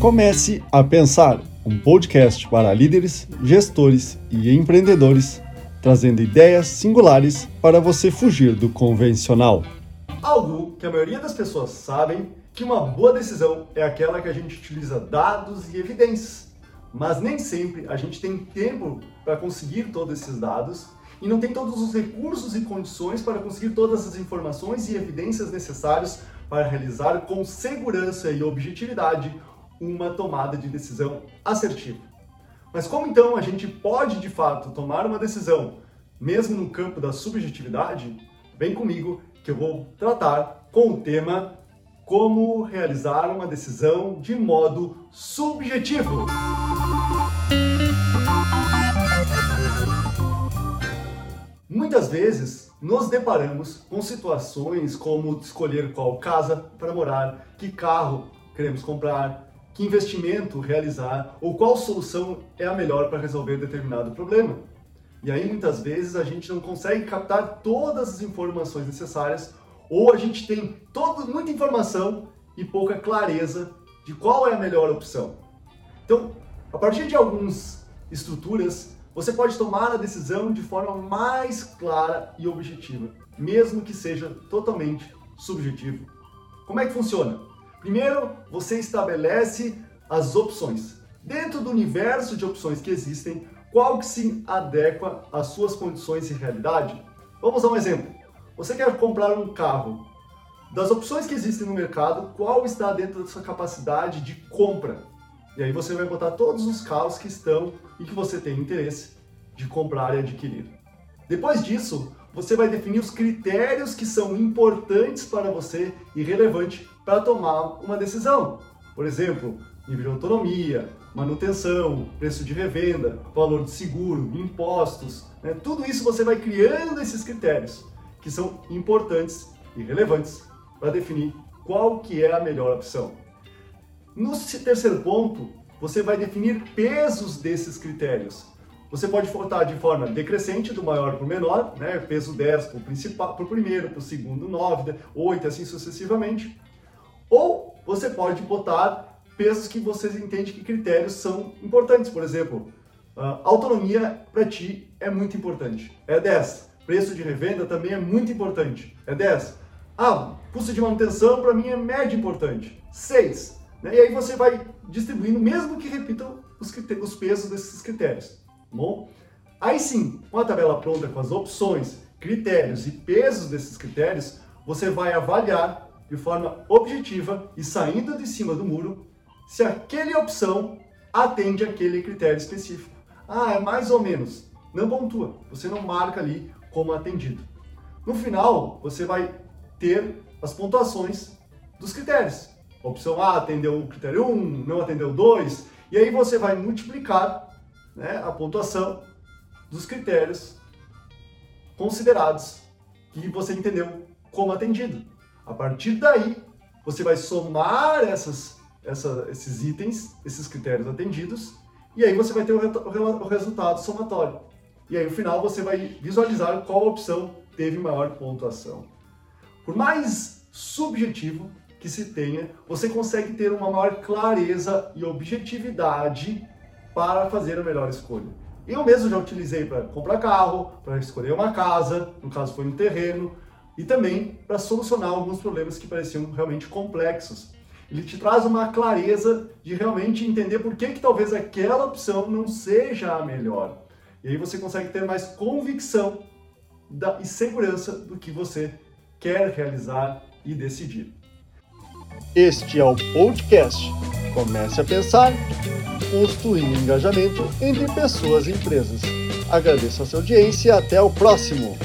Comece a Pensar, um podcast para líderes, gestores e empreendedores, trazendo ideias singulares para você fugir do convencional. Algo que a maioria das pessoas sabem que uma boa decisão é aquela que a gente utiliza dados e evidências. Mas nem sempre a gente tem tempo para conseguir todos esses dados e não tem todos os recursos e condições para conseguir todas as informações e evidências necessárias para realizar com segurança e objetividade uma tomada de decisão assertiva. Mas como então a gente pode de fato tomar uma decisão, mesmo no campo da subjetividade? Vem comigo que eu vou tratar com o tema Como realizar uma decisão de modo subjetivo. Muitas vezes nos deparamos com situações como escolher qual casa para morar, que carro queremos comprar, que investimento realizar ou qual solução é a melhor para resolver determinado problema. E aí muitas vezes a gente não consegue captar todas as informações necessárias ou a gente tem todo, muita informação e pouca clareza de qual é a melhor opção. Então, a partir de algumas estruturas, você pode tomar a decisão de forma mais clara e objetiva, mesmo que seja totalmente subjetivo. Como é que funciona? Primeiro, você estabelece as opções. Dentro do universo de opções que existem, qual que se adequa às suas condições e realidade? Vamos a um exemplo. Você quer comprar um carro. Das opções que existem no mercado, qual está dentro da sua capacidade de compra? E aí você vai botar todos os carros que estão e que você tem interesse de comprar e adquirir. Depois disso, você vai definir os critérios que são importantes para você e relevantes para tomar uma decisão. Por exemplo, nível de autonomia, manutenção, preço de revenda, valor de seguro, impostos. Né? Tudo isso você vai criando esses critérios que são importantes e relevantes para definir qual que é a melhor opção. No terceiro ponto, você vai definir pesos desses critérios. Você pode votar de forma decrescente, do maior para o menor, né? peso 10 para o principal, primeiro, para o segundo 9, 8, assim sucessivamente. Ou você pode botar pesos que vocês entendem que critérios são importantes. Por exemplo, autonomia para ti é muito importante, é 10. Preço de revenda também é muito importante, é 10. Ah, custo de manutenção para mim é médio importante, 6. Né? E aí você vai distribuindo, mesmo que repitam os, os pesos desses critérios. Bom, aí sim, com a tabela pronta com as opções, critérios e pesos desses critérios, você vai avaliar de forma objetiva e saindo de cima do muro se aquela opção atende aquele critério específico. Ah, é mais ou menos. Não pontua, você não marca ali como atendido. No final, você vai ter as pontuações dos critérios. Opção A atendeu o critério 1, não atendeu 2, e aí você vai multiplicar né, a pontuação dos critérios considerados que você entendeu como atendido. A partir daí, você vai somar essas, essa, esses itens, esses critérios atendidos, e aí você vai ter o, o resultado somatório. E aí, no final, você vai visualizar qual opção teve maior pontuação. Por mais subjetivo que se tenha, você consegue ter uma maior clareza e objetividade para fazer a melhor escolha. Eu mesmo já utilizei para comprar carro, para escolher uma casa, no caso foi um terreno, e também para solucionar alguns problemas que pareciam realmente complexos. Ele te traz uma clareza de realmente entender por que, que talvez aquela opção não seja a melhor. E aí você consegue ter mais convicção da, e segurança do que você quer realizar e decidir. Este é o podcast. Comece a pensar construindo engajamento entre pessoas e empresas. Agradeço a sua audiência e até o próximo.